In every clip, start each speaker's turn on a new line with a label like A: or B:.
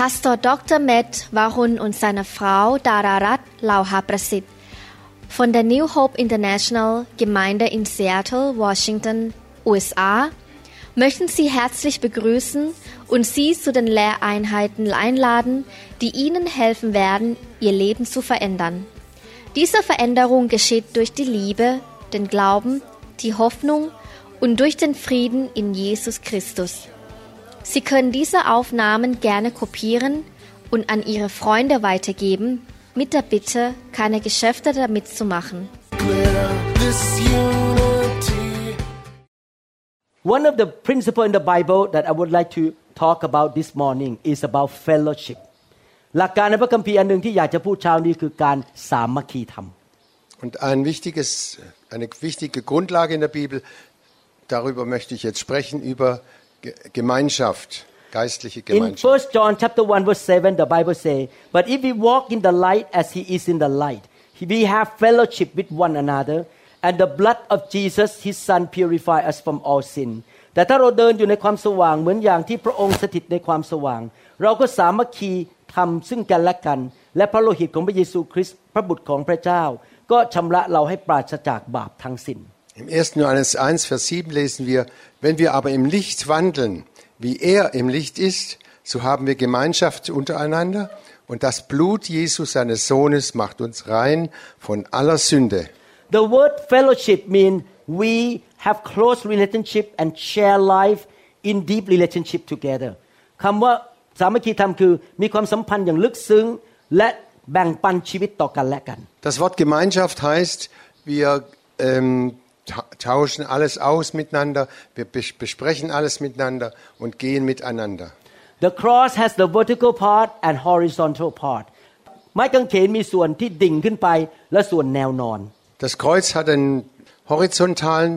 A: Pastor Dr. Matt Warun und seine Frau Dararat Lauha Prasit von der New Hope International Gemeinde in Seattle, Washington, USA möchten Sie herzlich begrüßen und Sie zu den Lehreinheiten einladen, die Ihnen helfen werden, Ihr Leben zu verändern. Diese Veränderung geschieht durch die Liebe, den Glauben, die Hoffnung und durch den Frieden in Jesus Christus. Sie können diese Aufnahmen gerne kopieren und an Ihre Freunde weitergeben, mit der Bitte, keine Geschäfte damit zu machen.
B: One of the principles in the Bible that I would like to talk about this morning is about fellowship. หลักการในพระคัมภีร์อันหนึ่งที่อยากจะพูดเช้านี้คือการสามัคคีธรรม
C: Und ein wichtiges, eine wichtige Grundlage in der Bibel, darüber möchte ich jetzt sprechen, über Ge- Gemeinschaft, geistliche
B: In
C: Gemeinschaft.
B: 1 John chapter 1 verse 7 the Bible say but if we walk in the light as he is in the light we have fellowship with one another and the blood of Jesus his son purify us from all sin แต่ถ้าเราเดินอยู่ในความสว่างเหมือนอย่างที่พระองค์สถิตในความสว่าง เราก็สามัคคีทำซึ่งกันและกัน และพระโลหิตของพระเยซูคริสต์พระบุตรของพระเจ้า ก็ชำระเราให้ปราศจากบาปทั้งสิ้น
C: Im 1. Johannes 1, Vers 7 lesen wir, wenn wir aber im Licht wandeln, wie er im Licht ist, so haben wir Gemeinschaft untereinander und das Blut Jesus, seines Sohnes, macht uns rein von aller Sünde.
B: The word fellowship means we have close relationship and share life in deep relationship together คำว่าสามัคคีธรรมคือมีความสัมพันธ์อย่างลึกซึ้ง และแบ่งปันชีวิตต่อกันและกัน
C: Das Wort Gemeinschaft heißt, wir ähm, ta- tauschen alles aus miteinander, wir bes- besprechen alles miteinander und gehen miteinander.
B: The cross has the vertical part and horizontal part ไม้กางเขนมีส่วนที่ดิ่งขึ้นไป และส่วนแนวนอน
C: Das Kreuz hat einen horizontalen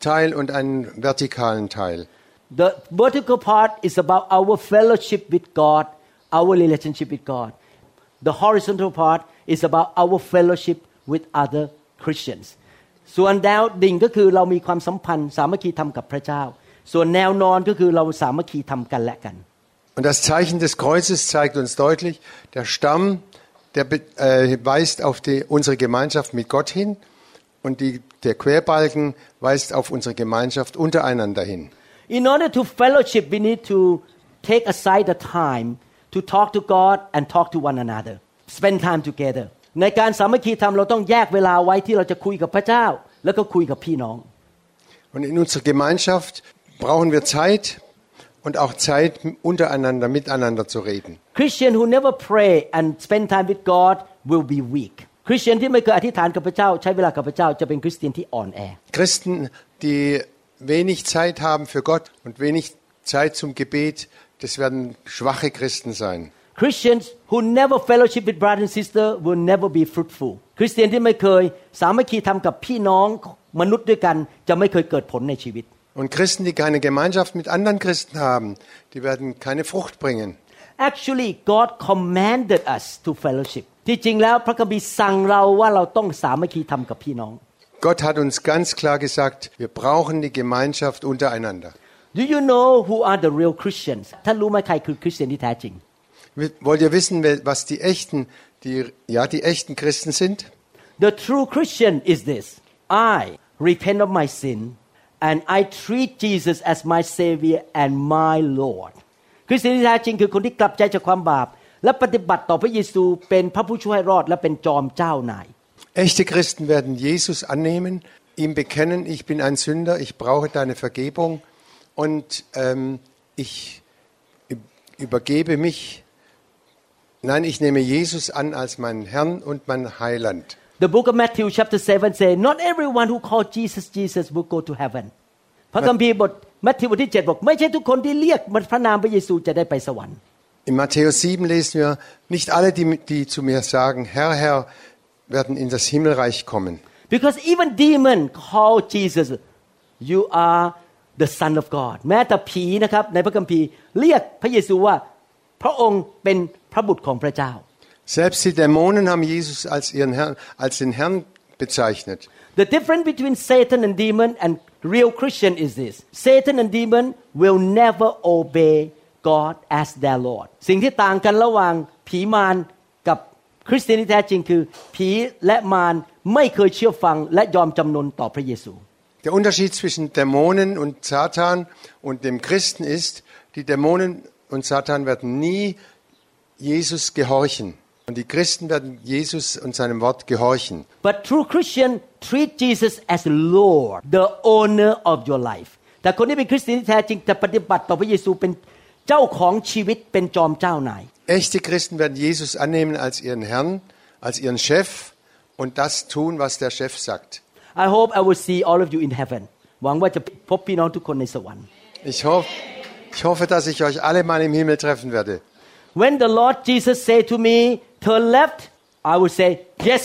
C: Teil und einen vertikalen Teil.
B: The vertical part is about our fellowship with God, our relationship with God. The horizontal part is about our fellowship with other Christians. ส่วนแนวดิ่งก็คือเรามีความสัมพันธ์สามัคคีธรรมกับพระเจ้า ส่วนแนวนอนก็คือเราสามัคคีธรรมกันและกัน
C: Und das Zeichen des Kreuzes zeigt uns deutlich, der Stamm, der be- äh, weist auf die, unsere Gemeinschaft mit Gott hin und die, der Querbalken weist auf unsere Gemeinschaft untereinander hin.
B: In order to fellowship we need to take aside the time to talk to God and talk to one another spend time together ในการสามัคคีธรรมเราต้องแยกเวลาไว้ที่เราจะคุยกับพระเจ้า แล้วก็คุยกับพี่น้อง
C: Und in unserer Gemeinschaft brauchen wir Zeit und auch Zeit untereinander, miteinander zu reden.
B: Christian who never pray and spend time with God will be weak Christian ที่ไม่เคยอธิษฐานกับพระเจ้า ใช้เวลากับพระเจ้าจะเป็นคริสเตียนที่อ่อนแอ
C: Christen, die wenig Zeit haben für Gott und wenig Zeit zum Gebet, das werden schwache Christen sein.
B: Christians who never fellowship with brother and sister will never be fruitful คริสเตียนที่ไม่เคยสามัคคีทำกับพี่น้องมนุษย์ด้วยกัน จะไม่เคยเกิดผลในชีวิต
C: Und Christen, die keine Gemeinschaft mit anderen Christen haben, die werden keine Frucht bringen.
B: Actually God commanded us to fellowship ที่จริงแล้วพระคัมภีร์สั่งเราว่าเราต้องสามัคคีทำกับพี่น้อง
C: Gott hat uns ganz klar gesagt, wir brauchen die Gemeinschaft untereinander.
B: Do you know who are the real Christians ท่านรู้ไหมใครคือคริสเตียนที่แท้จริง
C: Wollt ihr wissen, wer- was die echten, die, ja, die echten Christen sind?
B: The true Christian is this I repent of my sin and I treat Jesus as my Savior and my Lord คริสเตียนที่แท้จริงคือคนที่กลับใจจากความบาป และปฏิบัติต่อพระเยซูเป็นพระผู้ช่วยให้รอด และเป็นจอมเจ้านาย
C: Echte Christen werden Jesus annehmen, ihm bekennen, ich bin ein Sünder, ich brauche deine Vergebung und ähm, ich üb- übergebe mich. Nein, ich nehme Jesus an als meinen Herrn und mein Heiland.
B: The book of Matthew chapter 7 say not everyone who call Jesus Jesus will go to heaven พระคัมภีร์บทมัทธิวบทที่ 7 บอก ไม่ใช่ทุกคนที่เรียกพระนามพระเยซูจะได้ไปสวรรค์
C: In Matthäus 7 lesen wir, nicht alle, die, die zu mir sagen, Herr, Herr, werden in das Himmelreich kommen.
B: because even demon call Jesus you are the son of God แม้แต่ผีนะครับในพระคัมภีร์เรียกพระเยซูว่า พระองค์เป็นพ ระบุตรของพระเจ้า
C: Selbst die Dämonen haben Jesus als, ihren Herrn, als den Herrn bezeichnet.
B: The difference between Satan and demon and real Christian is this Satan and demon will never obey God as their Lord สิ่งที่ต่างกันระหว่างผีมารกับคริสเตียนที่แท้จริงคือ ผีและมารไม่เคยเชื่อฟังและยอมจำนนต่อพระเยซู
C: Der Unterschied zwischen Dämonen und Satan und dem Christen ist, die Dämonen und Satan werden nie Jesus gehorchen. Und die Christen werden Jesus und seinem Wort gehorchen.
B: but true Christian treat Jesus as Lord the owner of your life แต่คนที่เป็นคริสเตียนที่แท้จริงจะปฏิบัติต่อพระเยซูเป็นเจ้าของชีวิตเป็นจอมเจ้านาย
C: Echte Christen werden Jesus annehmen als ihren Herrn, als ihren Chef und das tun, was der Chef sagt.
B: I hope I will see all of you in heaven หวังว่าจะพบพี่น้องทุกคนในสวรรค์
C: Ich hoffe, ich hoffe, dass ich euch alle mal im Himmel treffen werde.
B: When the Lord Jesus say to me turn left I will say yes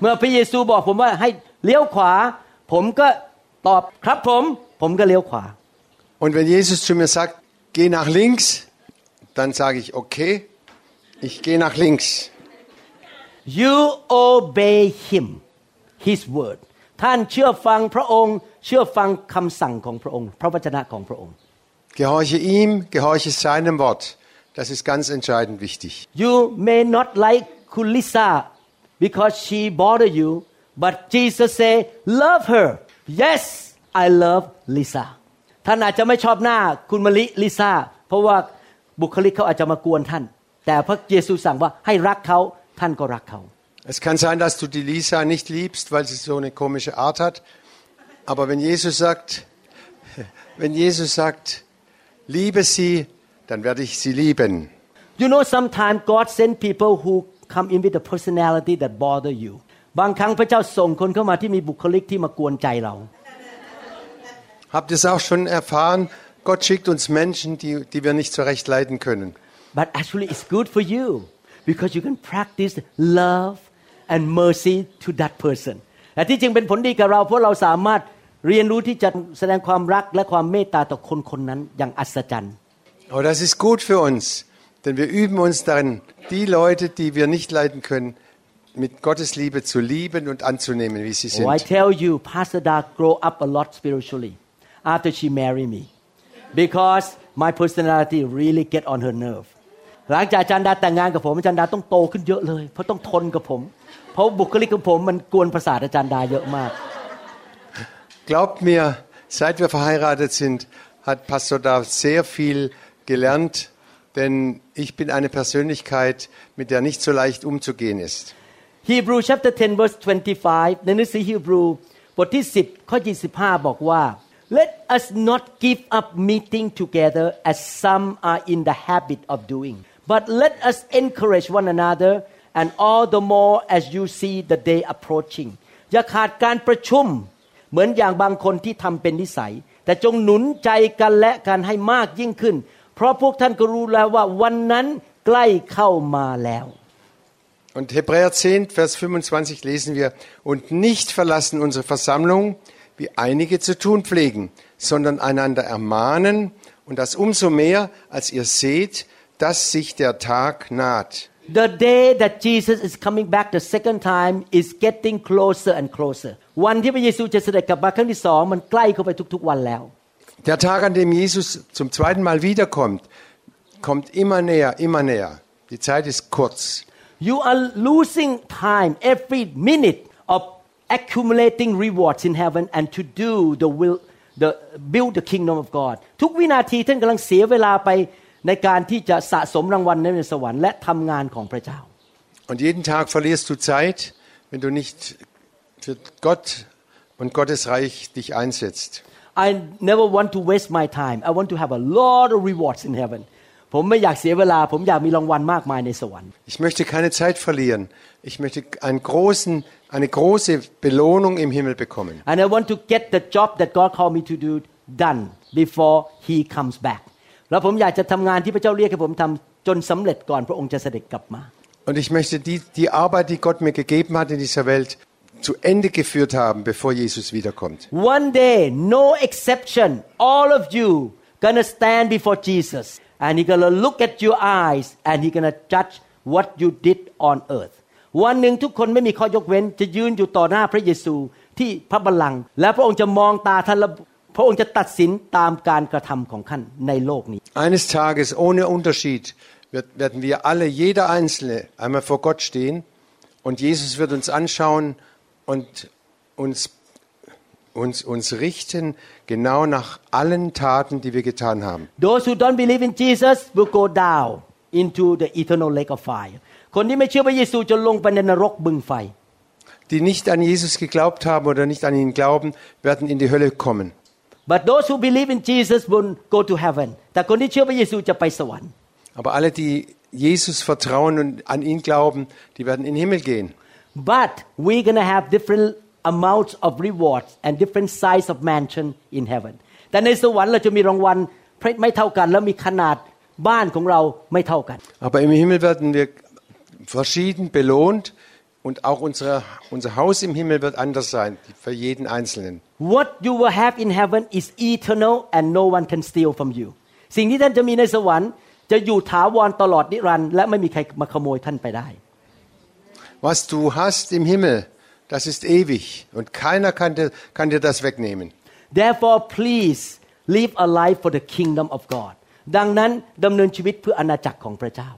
B: เมื่อพระเยซูบอกผมว่าให้เลี้ยวขวา ผมก็ตอบครับผม ผมก็เลี้ยวขวา
C: Und wenn Jesus zu mir sagt, geh nach links, dann sage ich, okay, ich gehe nach links.
B: you obey him his word ท่านเชื่อฟังพระองค์ เชื่อฟังคำสั่งของพระองค์ พระวจนะของพระองค์
C: Gehorche ihm, gehorche seinem Wort. Das ist ganz entscheidend wichtig.
B: you may not like Kulisa because she bother you but Jesus say love her yes I love Lisa ท่านอาจจะไม่ชอบหน้าคุณมะลิลิซ่าเพราะว่าบุคลิกเขาอาจจะมากวนท่าน แต่พระเยซูสั่งว่าให้รักเขาท่านก็รักเขา
C: Es kann sein, dass du die Lisa nicht liebst, weil sie so eine komische Art hat. Aber wenn Jesus sagt, wenn Jesus sagt, liebe sie, dann werde ich sie lieben.
B: You know sometimes God send people who come in with a personality that bother you บางครั้งพระเจ้าส่งคนเข้ามาที่มีบุคลิกที่มากวนใจเรา
C: Habt ihr es auch schon erfahren? Gott schickt uns Menschen, die, die wir nicht zurecht leiden können.
B: but actually it's good for you because you can practice love and mercy to that person แต่ที่จริงเป็นผลดีกับเราเพราะเราสามารถ เรียนรู้ที่จะแสดงความรักและความเมตตาต่อคนคนนั้นอย่างอัศจรรย์
C: Aber das ist gut für uns, denn wir üben uns darin, die Leute, die wir nicht leiden können, mit Gottes Liebe zu lieben und anzunehmen, wie sie
B: Oh, I
C: sind.
B: tell you, Pastor Da grow up a lot spiritually after she married me because my personality really get on her nerve หลังจากอาจารย์ดาแต่งงานกับผมอาจารย์ดาต้องโตขึ้นเยอะเลย เพราะต้องทนกับผม เพราะบุคลิกของผมมันกวนประสาทอาจารย์ดาเยอะมาก
C: Glaubt mir, seit wir verheiratet sind, hat Pastor da sehr viel gelernt, denn ich bin eine Persönlichkeit, mit der nicht so leicht umzugehen ist.
B: Hebrew chapter 10 verse 25 ในหนังสือฮีบรูบทที่ 10 ข้อ 25 บอกว่า Let us not give up meeting together as some are in the habit of doing but let us encourage one another and all the more as you see the day approaching อย่าขาดการประชุม เหมือนอย่างบางคนที่ทำเป็นนิสัย แต่จงหนุนใจกันและกันให้มากยิ่งขึ้น เพราะพวกท่านก็รู้แล้วว่าวันนั้นใกล้เข้ามาแล้ว
C: Und Hebräer 10, Vers 25 lesen wir, und nicht verlassen unsere Versammlung, wie einige zu tun pflegen, sondern einander ermahnen, und das umso mehr, als ihr seht, dass sich der Tag naht.
B: The day that Jesus is coming back the second time is getting closer and closer วันที่พระเยซูจะเสด็จกลับมาครั้งที่สองมันใกล้เข้าไปทุกๆวันแล้ว
C: Der Tag, an dem Jesus zum zweiten Mal wiederkommt, kommt immer näher, immer näher. Die Zeit ist kurz.
B: You are losing time every minute of accumulating rewards in heaven and to do the will the build the kingdom of God ทุกวินาทีท่านกำลังเสียเวลาไป ในการที่จะสะสมรางวัลในสวรรค์และทำงานของพระเจ้า
C: Und jeden Tag verlierst du Zeit, wenn du nicht für Gott und Gottes Reich dich einsetzt.
B: I never want to waste my time. I want to have a lot of rewards in heaven. ผมไม่อยากเสียเวลา ผมอยากมีรางวัลมากมายในสวรรค์
C: Ich möchte keine Zeit verlieren. Ich möchte einen großen, eine große Belohnung im Himmel bekommen.
B: and I want to get the job that God called me to do done before He comes back แล้วผมอยากจะทำงานที่พระเจ้าเรียกให้ผมทำจนสำเร็จก่อนพระองค์จะเสด็จกลับมา
C: Und ich möchte die, die Arbeit, die Gott mir gegeben hat in dieser Welt, zu Ende geführt haben, bevor Jesus wiederkommt.
B: One day no exception all of you gonna stand before Jesus and He gonna look at your eyes and He gonna judge what you did on earth วันหนึ่งทุกคนไม่มีข้อยกเว้นจะยืนอยู่ต่อหน้าพระเยซูที่พระบัลลังก์และพระองค์จะมองตาท่านและ พระองค์จะตัดสินตามการกระทำของท่านในโลกนี้
C: Eines Tages, ohne Unterschied, wird, werden wir alle, jeder Einzelne, einmal vor Gott stehen und Jesus wird uns anschauen und uns, uns, uns richten genau nach allen Taten, die wir getan haben.
B: Those who don't believe in Jesus will go down into the eternal lake of fire คนที่ไม่เชื่อพระเยซูจะลงไปในนรกบึงไฟ
C: Die nicht an Jesus geglaubt haben oder nicht an ihn glauben, werden in die Hölle kommen.
B: but those who believe in Jesus will go to heaven แต่คนที่เชื่อพระเยซูจะไปสวรรค์
C: Aber alle, die Jesus vertrauen und an ihn glauben, die werden in den Himmel gehen.
B: but we're gonna have different amounts of rewards and different size of mansion in heaven แต่ในสวรรค์เราจะมีรางวัลไม่เท่ากัน แล้วมีขนาดบ้านของเราไม่เท่ากัน
C: Aber im Himmel werden wir verschieden belohnt und auch unsere, unser Haus im Himmel wird anders sein für jeden Einzelnen.
B: What you will have in heaven is eternal and no one can steal from you สิ่งที่ท่านจะมีในสวรรค์จะอยู่ถาวรตลอดนิรันดร์และไม่มีใครมาขโมยท่านไปได้
C: Was du hast im Himmel, das ist ewig und keiner kann dir, kann dir das wegnehmen.
B: Therefore please live a life for the kingdom of God ดังนั้นดำเนินชีวิตเพื่ออาณาจักรของพระเจ้า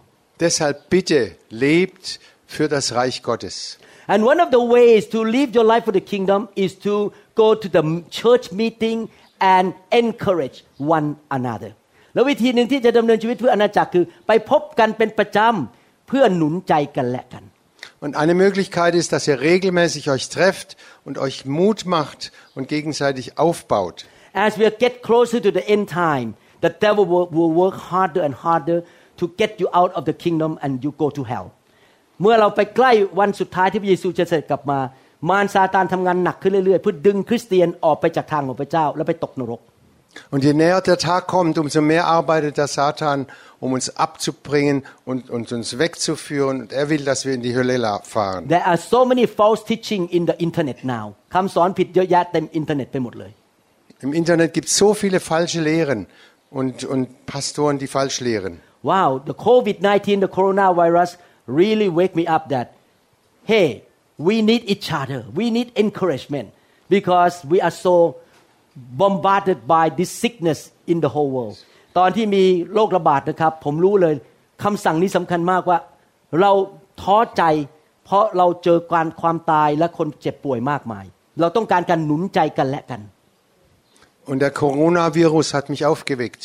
C: Deshalb bitte lebt für das Reich Gottes.
B: And one of the ways to live your life for the kingdom is to go to the church meeting and encourage one another แล้ววิธีหนึ่งที่จะดำเนินชีวิตเพื่ออาณาจักรคือ ไปพบกันเป็นประจำเพื่อหนุนใจกันและกัน
C: Und eine Möglichkeit ist, dass ihr regelmäßig euch trefft und euch Mut macht und gegenseitig aufbaut.
B: As we get closer to the end time the devil will, will work harder and harder to get you out of the kingdom and you go to hell เมื่อเราไปใกล้วันสุดท้ายที่พระเยซูจะเสด็จกลับมา มารซาตานทำงานหนักขึ้นเรื่อยๆ เพื่อดึงคริสเตียนออกไปจากทางของพระเจ้า แล้วไปตกนรก
C: Und je näher der Tag kommt, umso mehr arbeitet der Satan, um uns abzubringen und, und uns wegzuführen. Und er will, dass wir in die Hölle la- fahren.
B: There are so many false teaching in the internet now คำสอนผิดเยอะแยะเต็มอินเทอร์เน็ตไปหมดเลย
C: Im Internet gibt es so viele falsche Lehren und, und Pastoren, die falsch lehren.
B: Wow the COVID-19 the coronavirus really wake me up that hey we need each other we need encouragement because we are so bombarded by this sickness in the whole world ตอนที่มีโรคระบาดนะครับ ผมรู้เลยคำสั่งนี้สำคัญมากว่า เราท้อใจ เพราะเราเจอการความตายและคนเจ็บป่วยมากมาย เราต้องการการหนุนใจกันและกัน
C: Und der Coronavirus hat mich aufgeweckt.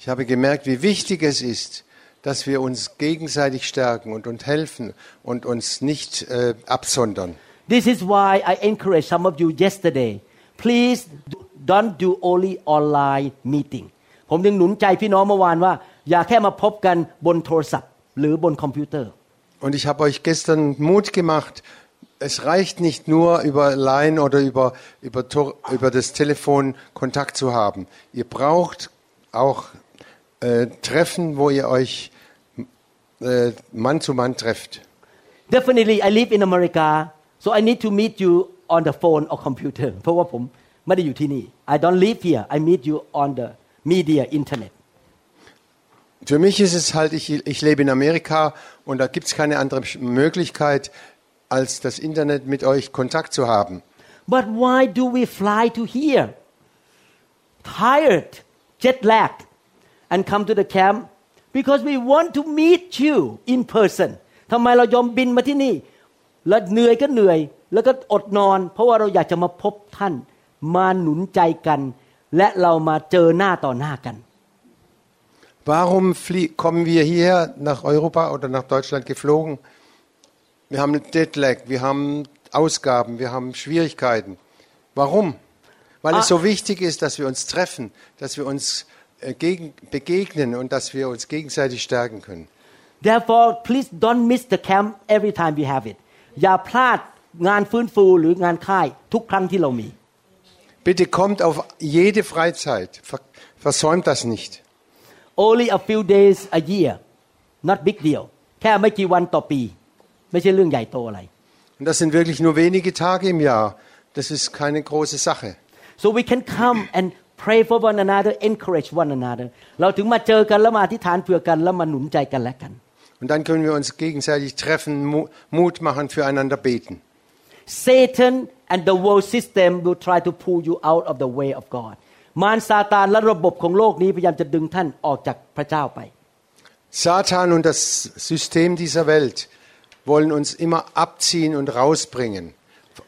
C: Ich habe gemerkt, wie wichtig es ist, dass wir uns gegenseitig stärken und uns helfen und uns nicht äh, absondern.
B: This is why I encourage some of you yesterday. Please do- don't do only online meeting. ผมจึงหนุนใจพี่น้องเมื่อวานว่า อย่าแค่มาพบกันบนโทรศัพท์ หรือบนคอมพิวเตอร์
C: Und ich habe euch gestern Mut gemacht. Es reicht nicht nur über Line oder über, über, Tor- über das Telefon Kontakt zu haben. Ihr braucht auch äh, Treffen, wo ihr euch äh, Mann zu Mann trefft.
B: Definitely I live in America so I need to meet you on the phone or computer เพราะว่าผมไม่ได้อยู่ที่นี่ I don't live here I meet you on the media internet
C: Für mich ist es halt, ich, ich lebe in Amerika und da gibt es keine andere Möglichkeit, als das Internet mit euch Kontakt zu haben.
B: But why do we fly to here? Tired, jet lagged, and come to the camp? Because we want to meet you in person. ทำไมเรายอมบินมาที่นี่ แล้วเหนื่อยก็เหนื่อย แล้วก็อดนอน เพราะว่าเราอยากจะมาพบท่าน มาหนุนใจกัน และเรามาเจอหน้าต่อหน้ากัน
C: Warum flie- kommen wir hier nach Europa oder nach Deutschland geflogen? Wir haben Jetlag, wir haben Ausgaben, wir haben Schwierigkeiten. Warum? Weil es
B: Ah.
C: so wichtig ist, dass wir uns treffen, dass wir uns äh, gegen, begegnen und dass wir uns gegenseitig stärken können.
B: Therefore please don't miss the camp every time we have it อย่าพลาดงานฟื้นฟูหรืองานค่ายทุกครั้งที่เรามี
C: Bitte kommt auf jede Freizeit, ver versäumt das nicht.
B: only a few days a year not big deal แค่ไม่กี่วันต่อปี ไม่ใช่เรื่องใหญ่โตอะไร
C: Und das sind wirklich nur wenige Tage im Jahr. Das ist keine große Sache.
B: so we can come and pray for one another encourage one another เราถึงมาเจอกันแล้วมาอธิษฐานเผื่อกันแล้วมาหนุนใจกันและกัน
C: Und dann können wir uns gegenseitig treffen, Mu- Mut machen, füreinander beten.
B: Satan and the world system will try to pull you out of the way of God มารซาตานและระบบของโลกนี้พยายามจะดึงท่านออกจากพระเจ้าไป
C: Satan und das System dieser Welt wollen uns immer abziehen und rausbringen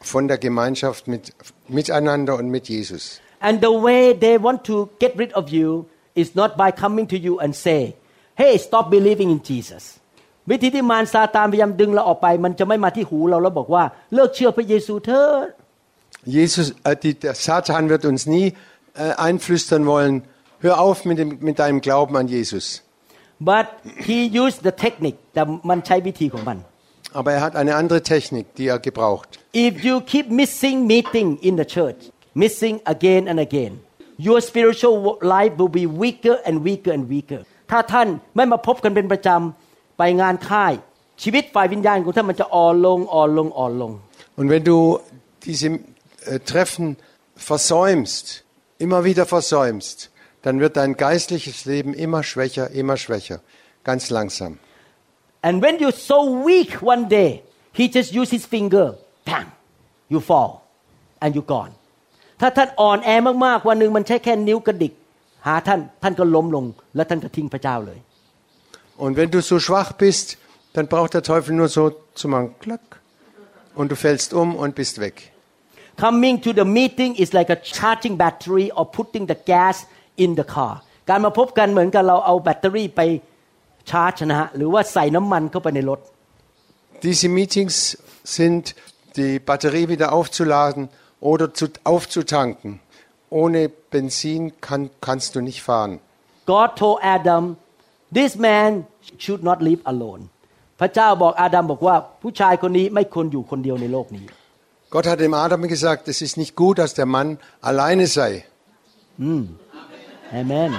C: von der Gemeinschaft mit, miteinander und mit Jesus.
B: and the way they want to get rid of you is not by coming to you and say hey stop believing in Jesus วิธีที่มารซาตานพยายามดึงเราออกไป มันจะไม่มาที่หูเราแล้วบอกว่าเลิกเชื่อพระเยซูเถอะ
C: Jesus, äh, die, der Satan wird uns nie äh, einflüstern wollen, hör auf mit, dem, mit deinem Glauben an Jesus.
B: but he used the technique แต่มันใช้วิธีของมัน
C: Aber er hat eine andere Technik, die er gebraucht.
B: if you keep missing meeting in the church missing again and again your spiritual life will be weaker and weaker and weaker ถ้าท่านไม่มาพบกันเป็นประจำไปงานค่าย ชีวิตฝ่ายวิญญาณของท่านมันจะอ่อนลงอ่อนลงอ่อนลง
C: Und wenn du diese äh, Treffen versäumst, immer wieder versäumst, dann wird dein geistliches Leben immer schwächer, immer schwächer, ganz langsam.
B: And when you're so weak one day, he just use his finger, bang, you fall, and you gone. ถ้าท่านอ่อนแอมากๆวันหนึ่งมันใช้แค่นิ้วกระดิก หาท่านท่านก็ล้มลง และท่านก็ทิ้งพระเจ้าเลย
C: Und wenn du so schwach bist, dann braucht der Teufel nur so zu machen, klack, und du fällst um und bist weg.
B: Coming to the meeting is like a charging battery or putting the gas in the car การมาพบกันเหมือนกับเราเอาแบตเตอรี่ไปชาร์จนะฮะหรือว่าใส่น้ำมันเข้าไปในรถ
C: Diese Meetings sind, die Batterie wieder aufzuladen oder zu, aufzutanken. Ohne Benzin kann, kannst du nicht fahren.
B: God told Adam this man should not live alone พระเจ้าบอกอาดัมบอกว่าผู้ชายคนนี้ไม่ควรอยู่คนเดียวในโลกนี้
C: Gott hat dem Adam gesagt, es ist nicht gut, dass der Mann alleine sei.
B: Amen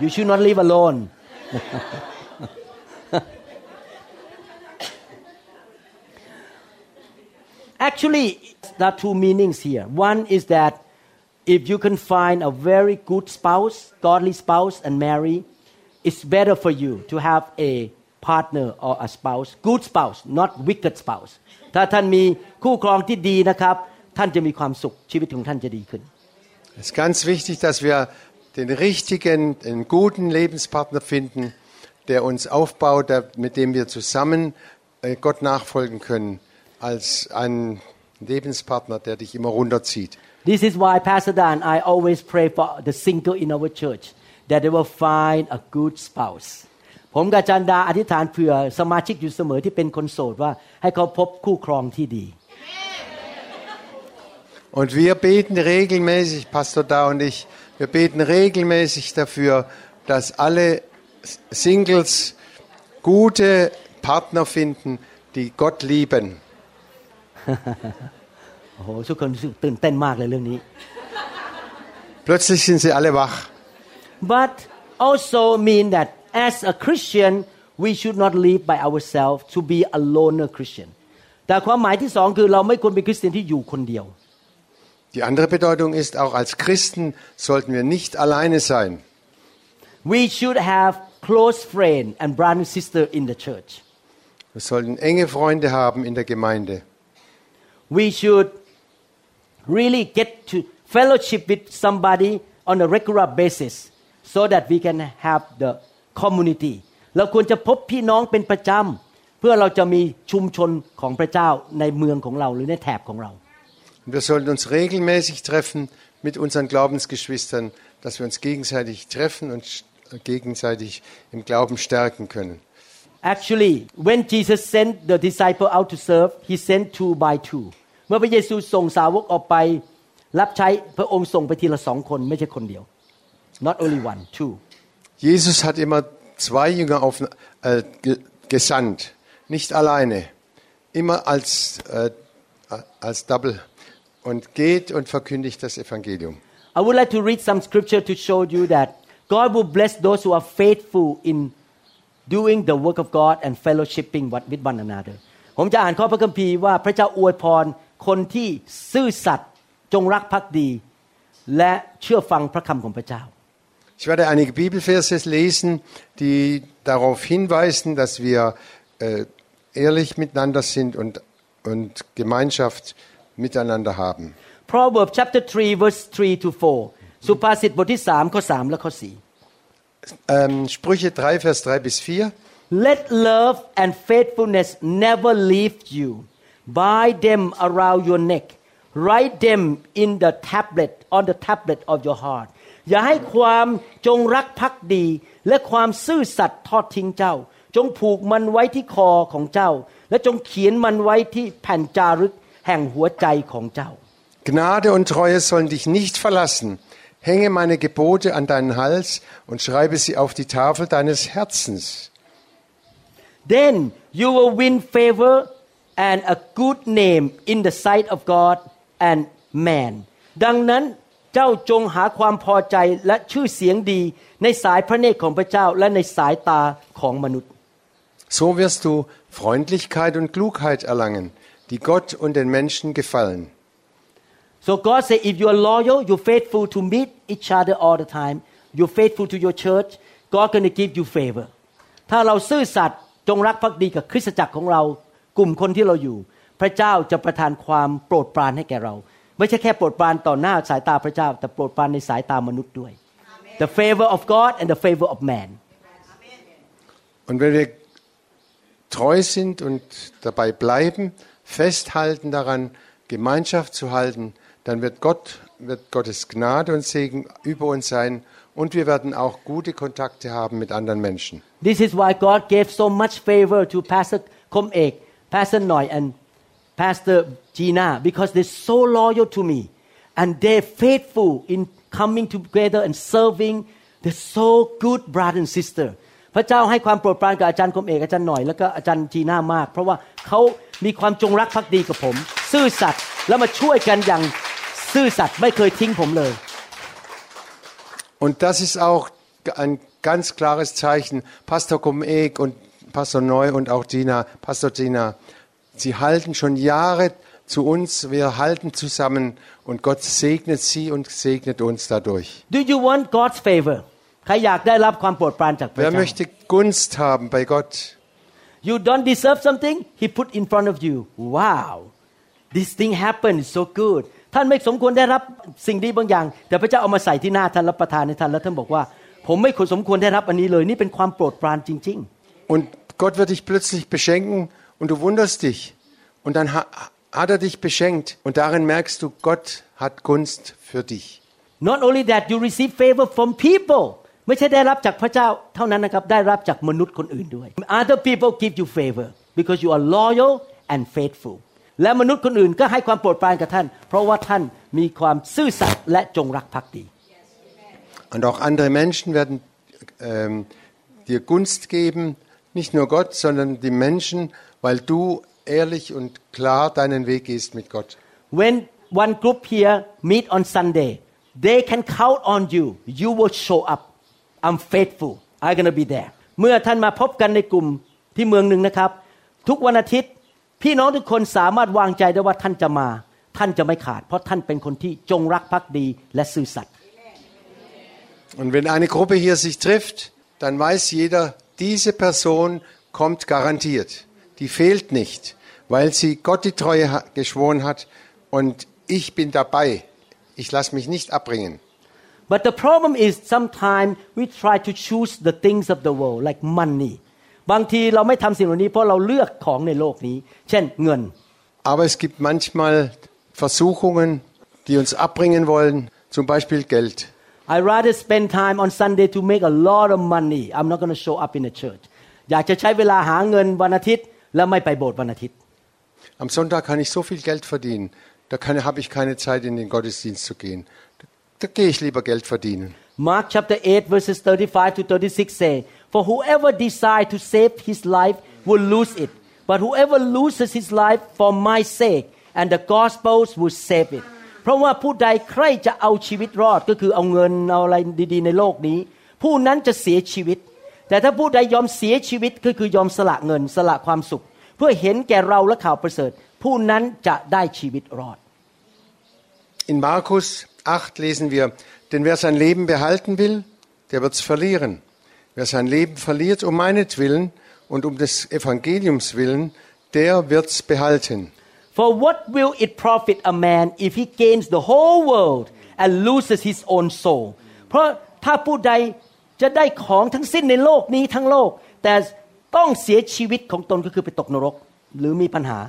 B: you should not live alone Actually, there are two meanings here. One is that if you can find a very good spouse, godly spouse, and marry, it's better for you to have a partner or a spouse, good spouse, not wicked spouse. ถ้าท่านมีคู่ครองที่ดีนะครับ ท่านจะมีความสุขชีวิตของท่านจะดีขึ้น
C: Es ist ganz wichtig, dass wir den richtigen, den guten Lebenspartner finden, der uns aufbaut, der, mit dem wir zusammen äh, Gott nachfolgen können, als ein Lebenspartner, der dich immer runterzieht.
B: This is why Pastor Dan and I always pray for the single in our church that they will find a good spouse ผมกับอาจันดาอธิษฐานเผื่อสมาชิกอยู่เสมอที่เป็นคนโสดว่าให้เขาพบคู่ครองที่ดี
C: Und wir beten regelmäßig, Pastor Da und ich, wir beten regelmäßig dafür, dass alle Singles gute Partner finden, die Gott lieben.
B: โอ้โหทุกคนรู้สึกตื่นเต้นมากเลยเรื่องนี้
C: Plötzlich sind sie alle wach.
B: but also mean that as a Christian we should not live by ourselves to be a loner Christian แต่ความหมายที่สองคือเราไม่ควรเป็นคริสเตียนที่อยู่คนเดียว
C: Die andere Bedeutung ist, auch als Christen sollten wir nicht alleine sein.
B: we should have close friend and brother and sister in the church
C: Wir sollten enge Freunde haben in der Gemeinde.
B: we should really get to fellowship with somebody on a regular basis so that we can have the community เราควรจะพบพี่น้องเป็นประจำเพื่อเราจะมีชุมชนของพระเจ้าในเมืองของเราหรือในแถบของเรา
C: Und wir sollten uns regelmäßig treffen mit unseren Glaubensgeschwistern, dass wir uns gegenseitig treffen und sch- gegenseitig im Glauben stärken können.
B: Actually when Jesus sent the disciple out to serve he sent two by two เมื่อพระเยซูส่งสาวกออกไป รับใช้พระองค์ส่งไปทีละสองคนไม่ใช่คนเดียว not only one two
C: Jesus hat immer zwei Jünger auf, äh, ge- gesandt, nicht alleine, immer als, äh, als Double und geht und verkündigt das Evangelium.
B: I would like to read some scripture to show you that God will bless those who are faithful in doing the work of God and fellowshipping with with one another ผมจะอ่านข้อพระคัมภีร์ว่าพระเจ้าอวยพร คนที่ซื่อสัตย์จงรักภักดี และเชื่อฟังพระคำของพระเจ้า
C: Ich werde einige Bibelverse lesen, die darauf hinweisen, dass wir äh, ehrlich miteinander sind und, und Gemeinschaft miteinander haben.
B: Proverbs chapter 3 verse 3 to 4 สุภาษิตบทที่3ข้อ3และข้อ4
C: Ähm, Sprüche 3, Vers 3 bis 4.
B: Let love and faithfulness never leave you. Bind them around your neck. Write them in the tablet on the tablet of your heart. อย่าให้ความจงรักภักดี และความซื่อสัตย์ทอดทิ้งเจ้า จงผูกมันไว้ที่คอของเจ้า และจงเขียนมันไว้ที่แผ่นจารึกแห่งหัวใจของเจ้า
C: Gnade und Treue sollen dich nicht verlassen. Hänge meine Gebote an deinen Hals und schreibe sie auf die Tafel deines Herzens.
B: then you will win favor and a good name in the sight of God and man ดังนั้นเจ้าจงหาความพอใจและชื่อเสียงดีในสายพระเนตรของพระเจ้าและในสายตาของมนุษย์
C: So wirst du Freundlichkeit und Klugheit erlangen, die Gott und den Menschen gefallen.
B: so God say if you are loyal you're faithful to meet each other all the time you're faithful to your church God gonna give you favor ถ้าเราซื่อสัตย์จงรักภักดีกับคริสตจักรของเรา กลุ่มคนที่เราอยู่ พระเจ้าจะประทานความโปรดปรานให้แก่เรา ไม่ใช่แค่โปรดปรานต่อหน้าสายตาพระเจ้า แต่โปรดปรานในสายตามนุษย์ด้วย the favor of God and the favor of man
C: Und wenn wir treu sind und dabei bleiben, festhalten daran, Gemeinschaft zu halten, dann wird Gott, wird Gottes Gnade und Segen über uns sein und wir werden auch gute Kontakte haben mit anderen Menschen.
B: This is why God gave so much favor to Pastor Kom Ek, Pastor Noy, and Pastor Gina because they're so loyal to me and they're faithful in coming together and serving. They're so good brother and sister. พระเจ้าให้ความโปรดปรานกับอาจารย์คมเอกอาจารย์หน่อยแล้วก็อาจารย์จีน่ามาก เพราะว่าเขามีความจงรักภักดีกับผม ซื่อสัตย์แล้วมาช่วยกันอย่างซื่อสัตย์ไม่เคยทิ้งผมเลย
C: Und das ist auch ein ganz klares Zeichen. Pastor Kumek und Pastor Neu und auch Dina, Pastor Dina, sie halten schon Jahre zu uns. Wir halten zusammen und Gott segnet sie und segnet uns dadurch.
B: Do you want God's favor ใครอยากได้รับความโปรดปรานจากพระ
C: Wer
B: เจ้า
C: möchte Gunst haben bei Gott?
B: You don't deserve something, He put in front of you. Wow, this thing happened It's so good. ท่านไม่สมควรได้รับสิ่งดีบางอย่าง แต่พระเจ้าเอามาใส่ที่หน้าท่านรับประทานให้ท่านแล้วท่านบอกว่า ผมไม่ควรสมควรได้รับอันนี้เลย นี่เป็นความโปรดปรานจริง
C: Und Gott wird dich plötzlich beschenken und du wunderst dich. Und dann ha hat er dich beschenkt und darin merkst du, Gott hat Gunst für dich.
B: ๆ Not only that you receive favor from people ไม่ใช่ได้รับจากพระเจ้าเท่านั้นนะครับ ได้รับจากมนุษย์คนอื่นด้วย Other people give you favor because you are loyal and faithful และมนุษย์คนอื่นก็ให้ความโปรดปรานกับท่าน เพราะว่าท่านมีความซื่อสัตย์และจงรักภักดี
C: Und auch andere Menschen werden ähm, dir Gunst geben, nicht nur Gott, sondern die Menschen, weil du ehrlich und klar deinen Weg gehst mit Gott.
B: when one group here meet on Sunday, they can count on you. You will show up. I'm faithful. I'm gonna be there. เมื่อท่านมาพบกันในกลุ่มที่เมืองหนึ่งนะครับ ทุกวันอาทิตย์ พี่น้องทุกคนสามารถวางใจได้ว่าท่านจะมา ท่านจะไม่ขาด เพราะท่านเป็นคนที่จงรักภักดีและซื่อสัตย์
C: Und wenn eine Gruppe hier sich trifft, dann weiß jeder, diese Person kommt garantiert. Die fehlt nicht, weil sie Gott die Treue ha- geschworen hat und ich bin dabei. Ich lasse mich nicht abbringen.
B: But the problem is sometimes we try to choose the things of the world like money บางทีเราไม่ทำสิ่งเหล่านี้เพราะเราเลือกของในโลกนี้ เช่นเงิน
C: Aber es gibt manchmal Versuchungen, die uns abbringen wollen, zum Beispiel Geld.
B: I rather spend time on Sunday to make a lot of money. I'm not going to show up in the church. อยากจะใช้เวลาหาเงินวันอาทิตย์ แล้วไม่ไปโบสถ์วันอาทิตย์
C: Am Sonntag kann ich so viel Geld verdienen, da kann- habe ich keine Zeit, in den Gottesdienst zu gehen. Da, da gehe ich lieber Geld verdienen.
B: Mark chapter 8 verses 35 to 36 say, For whoever desire to save his life will lose it. But whoever loses his life for my sake and the gospels will save it. ราะว่าผู้ใดใครจะเอาชีวิตรอดก็คือเอาเงินเอาอะไรดี ๆ ในโลกนี้ ผู้นั้นจะเสียชีวิต แต่ถ้าผู้ใดยอมเสียชีวิตก็คือยอมสละเงินสละความสุข เพื่อเห็นแก่เราและข่าวประเสริฐ ผู้นั้นจะได้ชีวิตรอด
C: In Markus 8 lesen wir, denn wer sein Leben behalten will, der wird es verlieren. Wer sein Leben verliert um meinetwillen und um des Evangeliums willen, der wird es behalten.
B: For what will it profit a man if he gains the whole world and loses his own soul เพราะถ้าผู้ใดจะได้ของทั้งสิ้นในโลกนี้ทั้งโลก แต่ต้องเสียชีวิตของตนก็คือไปตกนรก หรือมีปัญหา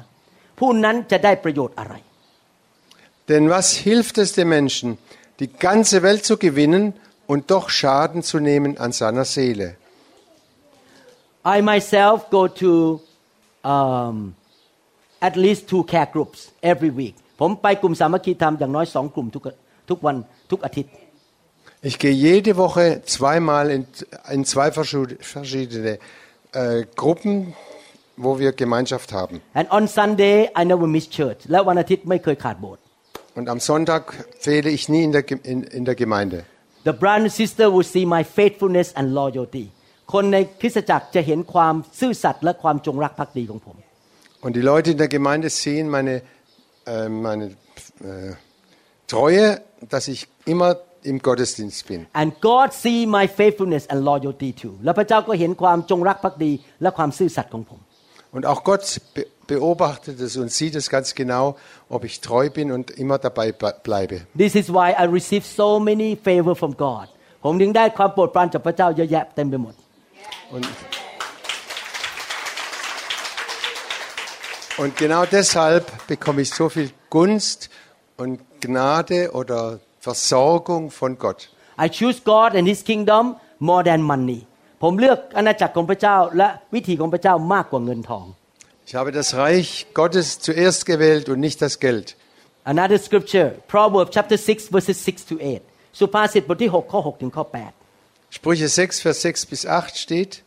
B: ผู้นั้นจะได้ประโยชน์อะไร
C: Denn was hilft es dem Menschen, die ganze Welt zu gewinnen und doch Schaden zu nehmen an seiner Seele?
B: I myself go to um, at least two care groups every week ผมไปกลุ่มสามัคคีธรรมอย่างน้อยสองกลุ่มทุกทุกวันทุกอาทิตย์
C: Ich gehe jede Woche zweimal in, in zwei verschu- verschiedene äh, Gruppen, wo wir Gemeinschaft haben.
B: and on Sunday I never miss church และวันอาทิตย์ไม่เคยขาดโบสถ์
C: Und am Sonntag fehle ich nie in der, Ge- in, in der Gemeinde.
B: The brother and sister will see my faithfulness and loyalty คนในคริสตจักรจะเห็นความซื่อสัตย์และความจงรักภักดีของผม
C: Und die Leute in der Gemeinde sehen meine, äh, meine äh, Treue, dass ich immer im Gottesdienst bin.
B: and God see my faithfulness and loyalty too และพระเจ้าก็เห็นความจงรักภักดี และความซื่อสัตย์ของผม
C: Und auch Gott be beobachtet es und sieht es ganz genau, ob ich treu bin und immer dabei ble- bleibe.
B: This is why I receive so many favor from God ผมถึงได้ความโปรดปรานจากพระเจ้าเยอะแยะเต็มไปหมด
C: Und, und genau deshalb bekomme ich so viel Gunst und Gnade oder Versorgung von Gott.
B: I choose God and His kingdom more than money ผมเลือกอาณาจักรของพระเจ้า และวิถีของพระเจ้ามากกว่าเงินทอง
C: Ich habe das Reich Gottes zuerst gewählt und nicht das Geld.
B: Another scripture Proverbs chapter 6 verses 6 to 8สุภาษิตบทที่ 6 ข้อ 6 ถึงข้อ
C: Sprüche 6, Vers 6 bis 8 steht,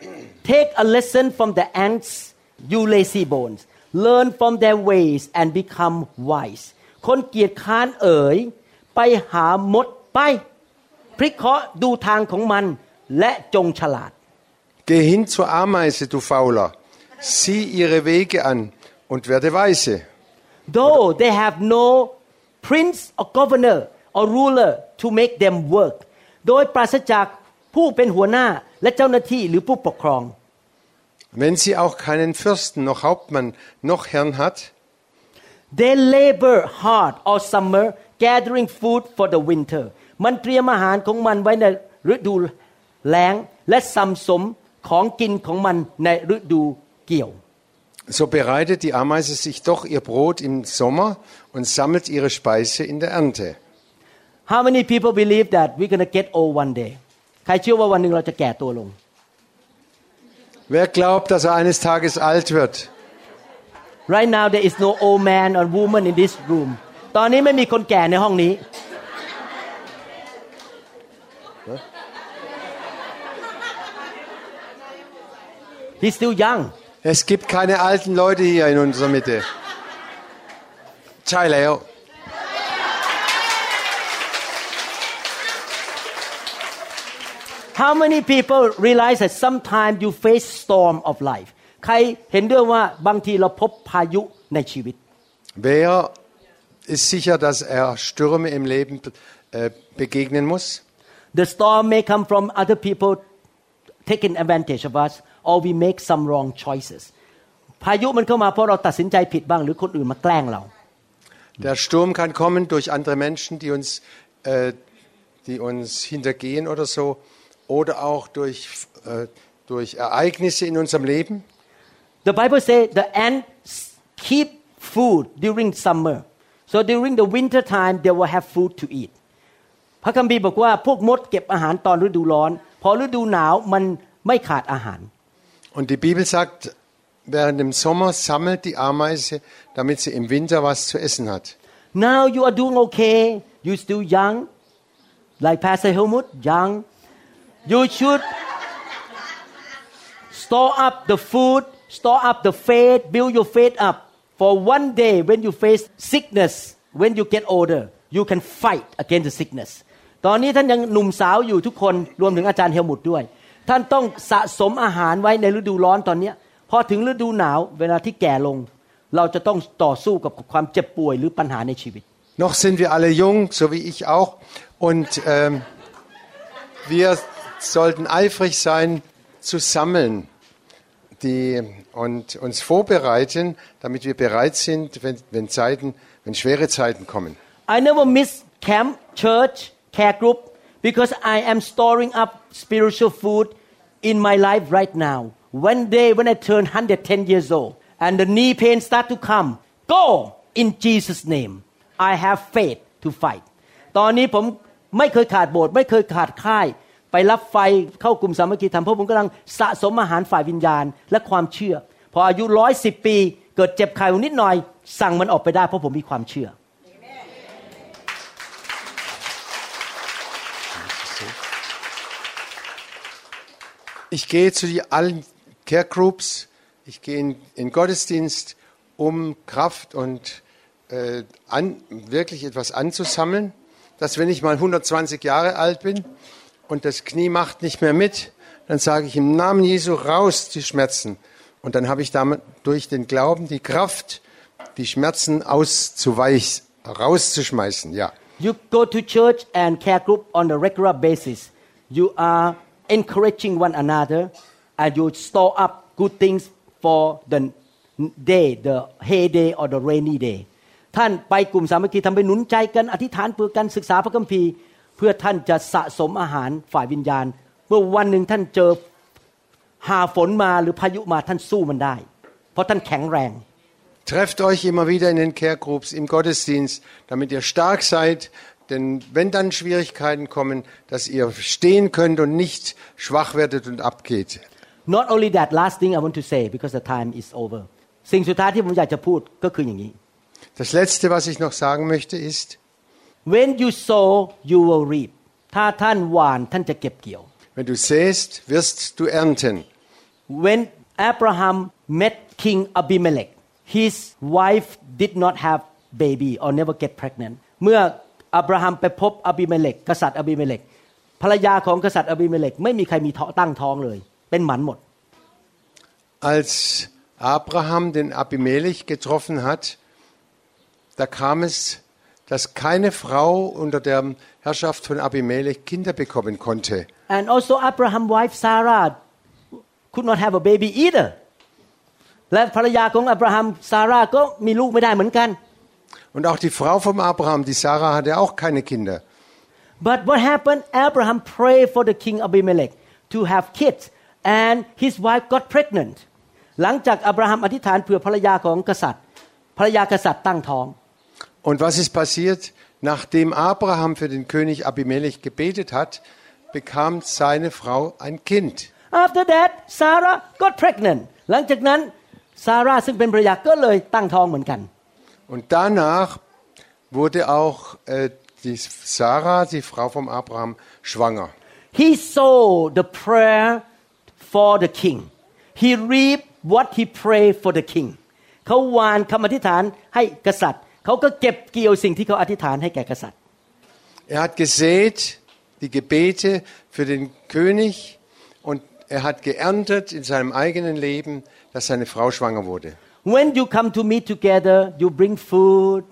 B: 8 Take a lesson from the ants you lazy bones learn from their ways and become wise คนเกียจค้านเอ๋ย ไปหามดไป พริกเคราะห์ดูทางของมันและจงฉลาด
C: Geh hin zur Ameise, du Fauler, sieh ihre Wege an und werde weise.
B: though they have no prince or governor or ruler to make them work โดยปราศจากผู้เป็นหัวหน้าและเจ้าหน้าที่หรือผู้ปกครอง
C: Wenn sie auch keinen Fürsten noch Hauptmann noch Herrn hat,
B: they labor hard all summer gathering food for the winter มันเตรียมอาหารของมันไว้ในฤดูแล้ง และสัมสมของกินของมันในฤดูเกี่ยว
C: so bereitet die Ameise sich doch ihr Brot im Sommer und sammelt ihre Speise in der Ernte.
B: How many people believe that we're gonna get old one day ใครเชื่อว่าวันหนึ่งเราจะแก่ตัวลง
C: Wer glaubt, dass er eines Tages alt wird?
B: Right now there is no old man or woman in this room ตอนนี้ไม่มีคนแก่ในห้องนี้ He's still young
C: Es gibt keine alten Leute hier in unserer Mitte. Chai Leo.
B: How many people realize that sometimes you face storm of life ใครเห็นด้วยว่าบางทีเราพบพายุในชีวิต
C: Wer ist sicher, dass er Stürme im Leben äh, begegnen muss?
B: The storm may come from other people taking advantage of us or we make some wrong choices พายุมันเข้ามาเพราะเราตัดสินใจผิดบ้าง หรือคนอื่นมาแกล้งเรา
C: Der Sturm kann kommen durch andere Menschen, die uns, äh, die uns hintergehen oder so, oder auch durch, äh, durch Ereignisse in unserem Leben.
B: The Bible says the ants keep food during summer so during the winter time they will have food to eat พระคัมภีร์บอกว่าพวกมดเก็บอาหารตอนฤดูร้อน พอฤดูหนาวมันไม่ขาดอาหาร
C: Und die Bibel sagt, während dem Sommer sammelt die Ameise, damit sie im Winter was zu essen hat.
B: Now you are doing okay. You still young, like Pastor Helmut, young. You should store up the food, store up the faith, build your faith up. For one day when you face sickness, when you get older, you can fight against the sickness. ตอนนี้ท่านยังหนุ่มสาวอยู่ทุกคนรวมถึงอาจารย์เฮลมุตด้วย ท่านต้องสะสมอาหารไว้ในฤดูร้อนตอนนี้พอถึงฤดูหนาวเวลาที่แก่ลง เราจะต้องต่อสู้กับความเจ็บป่วยหรือปัญหาในชีวิต
C: Noch sind wir alle jung, so wie ich auch, und ähm, wir sollten eifrig sein zu sammeln, die, und uns vorbereiten, damit wir bereit sind, wenn, wenn, Zeiten, wenn schwere Zeiten kommen.
B: I never miss camp, church, care group because I am storing up spiritual food in my life right now. One day when I turn 110 years old and the knee pain start to come, go in Jesus name. I have faith to fight. ตอนนี้ผมไม่เคยขาดโบสถ์ไม่เคยขาดค่าย ไปรับไฟเข้ากลุ่มสามัคคีธรรมเพราะผมกำลังสะสมอาหารฝ่ายวิญญาณและความเชื่อ พออายุร้อยสิบปี เกิดเจ็บไข้นิดหน่อย สั่งมันออกไปได้เพราะผมมีความเชื่อ
C: Ich gehe zu die allen Care Groups, ich gehe in, in Gottesdienst, um Kraft und äh, an, wirklich etwas anzusammeln, dass wenn ich mal 120 Jahre alt bin und das Knie macht nicht mehr mit, dann sage ich im Namen Jesu raus die Schmerzen. Und dann habe ich damit durch den Glauben die Kraft, die Schmerzen auszuweich, rauszuschmeißen. Ja.
B: You go to church and care group on a regular basis. You are encouraging one another and you store up good things for the day, the heyday or the rainy day. ท่านไปกลุ่มสามัคคีทำไปหนุนใจกันอธิษฐานเพื่อกันศึกษาพระคัมภีร์ เพื่อท่านจะสะสมอาหารฝ่ายวิญญาณ เมื่อวันหนึ่งท่านเจอหาฝนมาหรือพายุมาท่านสู้มันได้ เพราะท่านแข็งแรง
C: Trefft euch immer wieder in den Care Groups im Gottesdienst, damit ihr stark seid. Denn wenn dann Schwierigkeiten kommen, dass ihr stehen könnt und nicht schwach werdet und abgeht.
B: Not only that last thing I want to say because the time is over สิ่งสุดท้ายที่ผมอยากจะพูดก็คืออย่างนี้
C: Das Letzte, was ich noch sagen möchte, ist,
B: When you sow you will reap ถ้าท่านหว่านท่านจะเก็บเกี่ยว
C: wenn du säst, wirst du ernten.
B: When Abraham met King Abimelech his wife did not have baby or never get pregnant เมื่ออับราฮัมไปพบอบิเมเลกกษัตริย์อบิเมเลกภรรยาของกษัตริย์อบิเมเลกไม่มีใครมีท้องตั้งท้องเลย เป็นหมันหมด
C: Als Abraham den Abimelech getroffen hat, da kam es, dass keine Frau unter der Herrschaft von Abimelech Kinder bekommen konnte.
B: and also Abraham wife Sarah could not have a baby either และภรรยาของอับราฮัมซาร่าก็มีลูกไม่ได้เหมือนกัน
C: Und auch die Frau vom Abraham, die Sarah, hatte auch keine Kinder.
B: But what happened? Abraham prayed for the king Abimelech to have kids, and his wife got pregnant. หลังจากอับราฮัมอธิษฐานเผื่อภรรยาของกษัตริย์ ภรรยากษัตริย์ตั้งท้อง
C: Und was ist passiert? Nachdem Abraham für den König Abimelech gebetet hat, bekam seine Frau ein Kind.
B: After that Sarah got pregnant หลังจากนั้นซาร่าซึ่งเป็นภรรยาก็เลยตั้งท้องเหมือนกัน
C: Und danach wurde auch äh, die Sarah, die Frau vom Abraham, schwanger.
B: He saw the prayer for the king He reaped what he prayed for the king เขาหวานคำอธิษฐานให้กษัตริย์ เขาก็เก็บเกี่ยวสิ่งที่เขาอธิษฐานให้แก่กษัตริย์
C: Er hat gesät die Gebete für den König und er hat geerntet in seinem eigenen Leben, dass seine Frau schwanger wurde.
B: When you come to meet together, you bring food,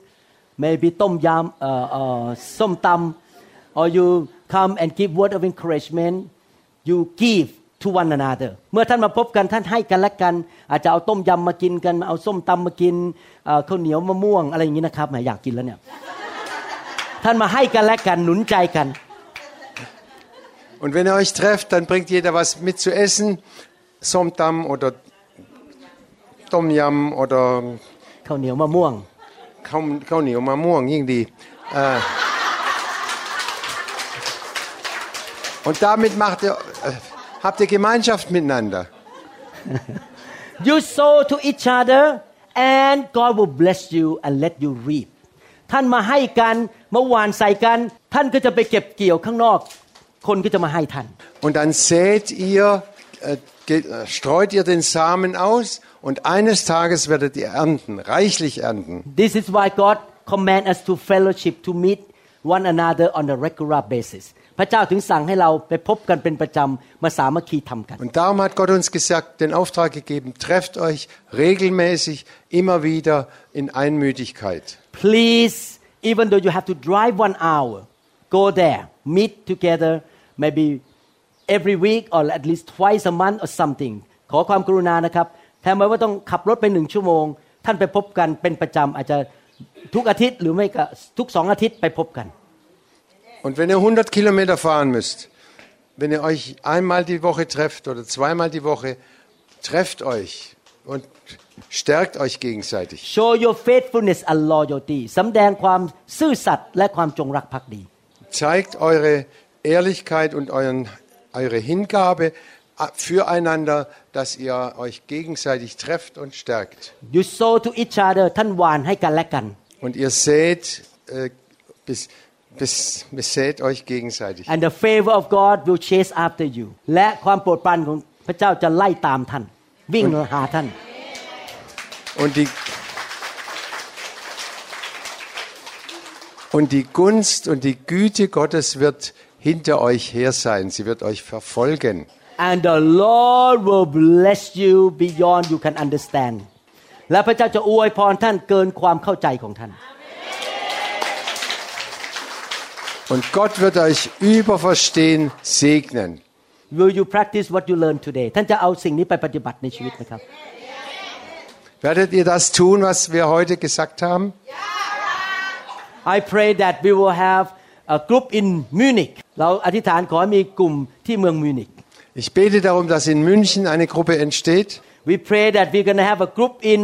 B: maybe tom yam, uh, uh, som tam, or you come and give word of encouragement. You give to one another. เมื่อท่านมาพบกันท่านให้กันและกัน อาจจะเอาต้มยำมากินกัน เอาส้มตำมากินเอ่อข้าวเหนียวมะม่วงอะไรอย่างนี้นะครับแหมอยากกินแล้วเนี่ย ท่านมาให้กันและกันหนุนใจกัน
C: Und wenn ihr euch trefft, dann bringt jeder was mit zu essen, Somtam oder Tom Yam oder
B: ข้าวเหนียวมะม่วง
C: ข้าวข้าวเหนียวมะม่วงยิ่งดีเอ่อ und damit macht ihr, äh, habt ihr Gemeinschaft miteinander.
B: You sow to each other and God will bless you and let you reap ท่านมาให้กันมาหวานใส่กัน ท่านก็จะไปเก็บเกี่ยวข้างนอก คนก็จะมาให้ท่าน
C: Und dann sät ihr, äh, ge- äh, streut ihr den Samen aus und eines Tages werdet ihr ernten, reichlich ernten.
B: This is why God command us to fellowship to meet one another on a regular basis พระเจ้าถึงสั่งให้เราไปพบกันเป็นประจำมาสามัคคีทำกัน
C: Und darum hat Gott uns gesagt, den Auftrag gegeben, trefft euch regelmäßig, immer wieder in Einmütigkeit.
B: Please even though you have to drive one hour go there meet together maybe every week or at least twice a month or something ขขอความกรุณานะครับแทนไว้ว่าต้องขับรถไปหนึ่งชั่วโมง ท่านไปพบกันเป็นประจำอาจจะทุกอาทิตย์หรือไม่ก็ทุกสองอาทิตย์ไปพบกัน
C: Und wenn ihr 100 Kilometer fahren müsst, wenn ihr euch einmal die Woche trefft oder zweimal die Woche, trefft euch und stärkt euch gegenseitig.
B: show your faithfulness and loyalty สำแดงความซื่อสัตย์และความจงรักภักดี
C: Zeigt eure Ehrlichkeit und euren, eure Hingabe äh, füreinander, dass ihr euch gegenseitig trefft und stärkt.
B: you sow to each other ท่านหวานให้กันและกัน
C: Und ihr seht, äh, bis, bis, besät euch gegenseitig.
B: and the favor of God will chase after you และความโปรดปรานของพระเจ้าจะไล่ตามท่าน วิ่งหาท่าน
C: Und die, und die Gunst und die Güte Gottes wird hinter euch her sein. Sie wird euch verfolgen.
B: and the Lord will bless you beyond you can understand และพระเจ้าจะอวยพรท่านเกินความเข้าใจของท่าน
C: Und Gott wird euch über Verstehen segnen.
B: will you practice what you learned today ท่านจะเอาสิ่งนี้ไปปฏิบัติในชีวิตไหมครับ
C: Werdet ihr das tun, was wir heute gesagt haben?
B: I pray that we will have a group in Munich เราอธิษฐานขอให้มีกลุ่มที่เมืองมิวนิก
C: Ich bete darum, dass in München eine Gruppe entsteht.
B: We pray that we're going to have a group in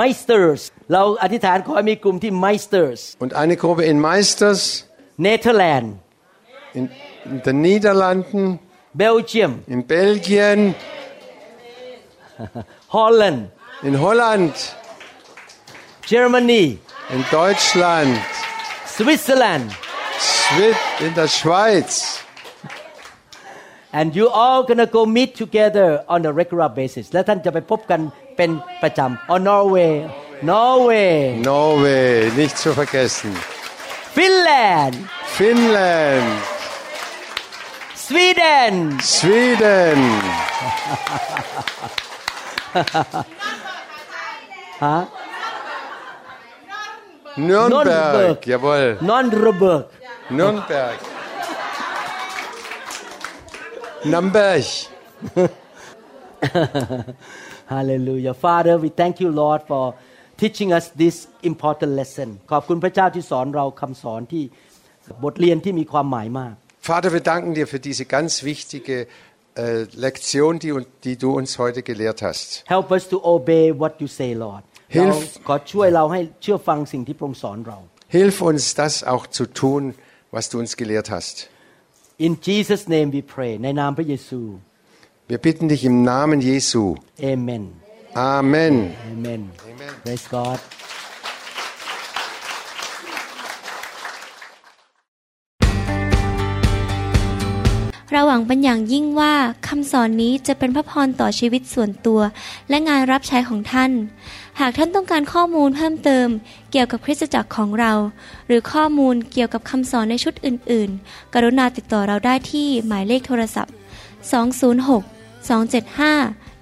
B: Meisters เราอธิษฐานขอให้มีกลุ่มที่ Meisters
C: Und eine Gruppe in Meisters,
B: Netherlands
C: in, in den Niederlanden,
B: Belgium
C: in Belgien,
B: Holland
C: in Holland,
B: Germany
C: in Deutschland,
B: Switzerland
C: Schwid in der Schweiz.
B: and you all gonna go meet together on a regular basis และท่านจะไปพบกันเป็นประจำ on Norway Norway
C: Norway, nicht zu vergessen.
B: Finland.
C: Finland.
B: Sweden.
C: Schweden,
B: ฮะ
C: Nürnberg, jawohl,
B: Nürnberg.
C: Nürnberg. Nürnberg.
B: Hallelujah. Father we thank you Lord for teaching us this important lesson. ขอบคุณพระเจ้าที่สอนเราคำสอนที่บทเรียนที่มีความหมายมาก
C: Vater wir danken dir für diese ganz wichtige äh, Lektion die, die du uns heute gelehrt hast.
B: Help us to obey what you say Lord.
C: Hilf Hilf uns das auch zu tun was du uns gelehrt hast.
B: In Jesus name we pray ในนามพระเยซู.
C: Wir bitten dich im Namen Jesu.
B: Amen.
C: Amen.
B: Amen Praise God
D: เราหวังเป็นอย่างยิ่งว่าคำสอนนี้จะเป็นพระพรต่อชีวิตส่วนตัว และงานรับใช้ของท่าน หากท่านต้องการข้อมูลเพิ่มเติม เกี่ยวกับคริสตจักรของเรา หรือข้อมูลเกี่ยวกับคำสอนในชุดอื่น ๆ กรุณาติดต่อเราได้ที่หมายเลขโทรศัพท์ 206 275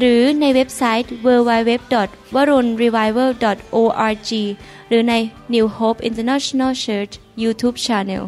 D: หรือในเว็บไซต์ w w w w a r u n r e v i v a l o r g หรือใน New Hope International Church YouTube Channel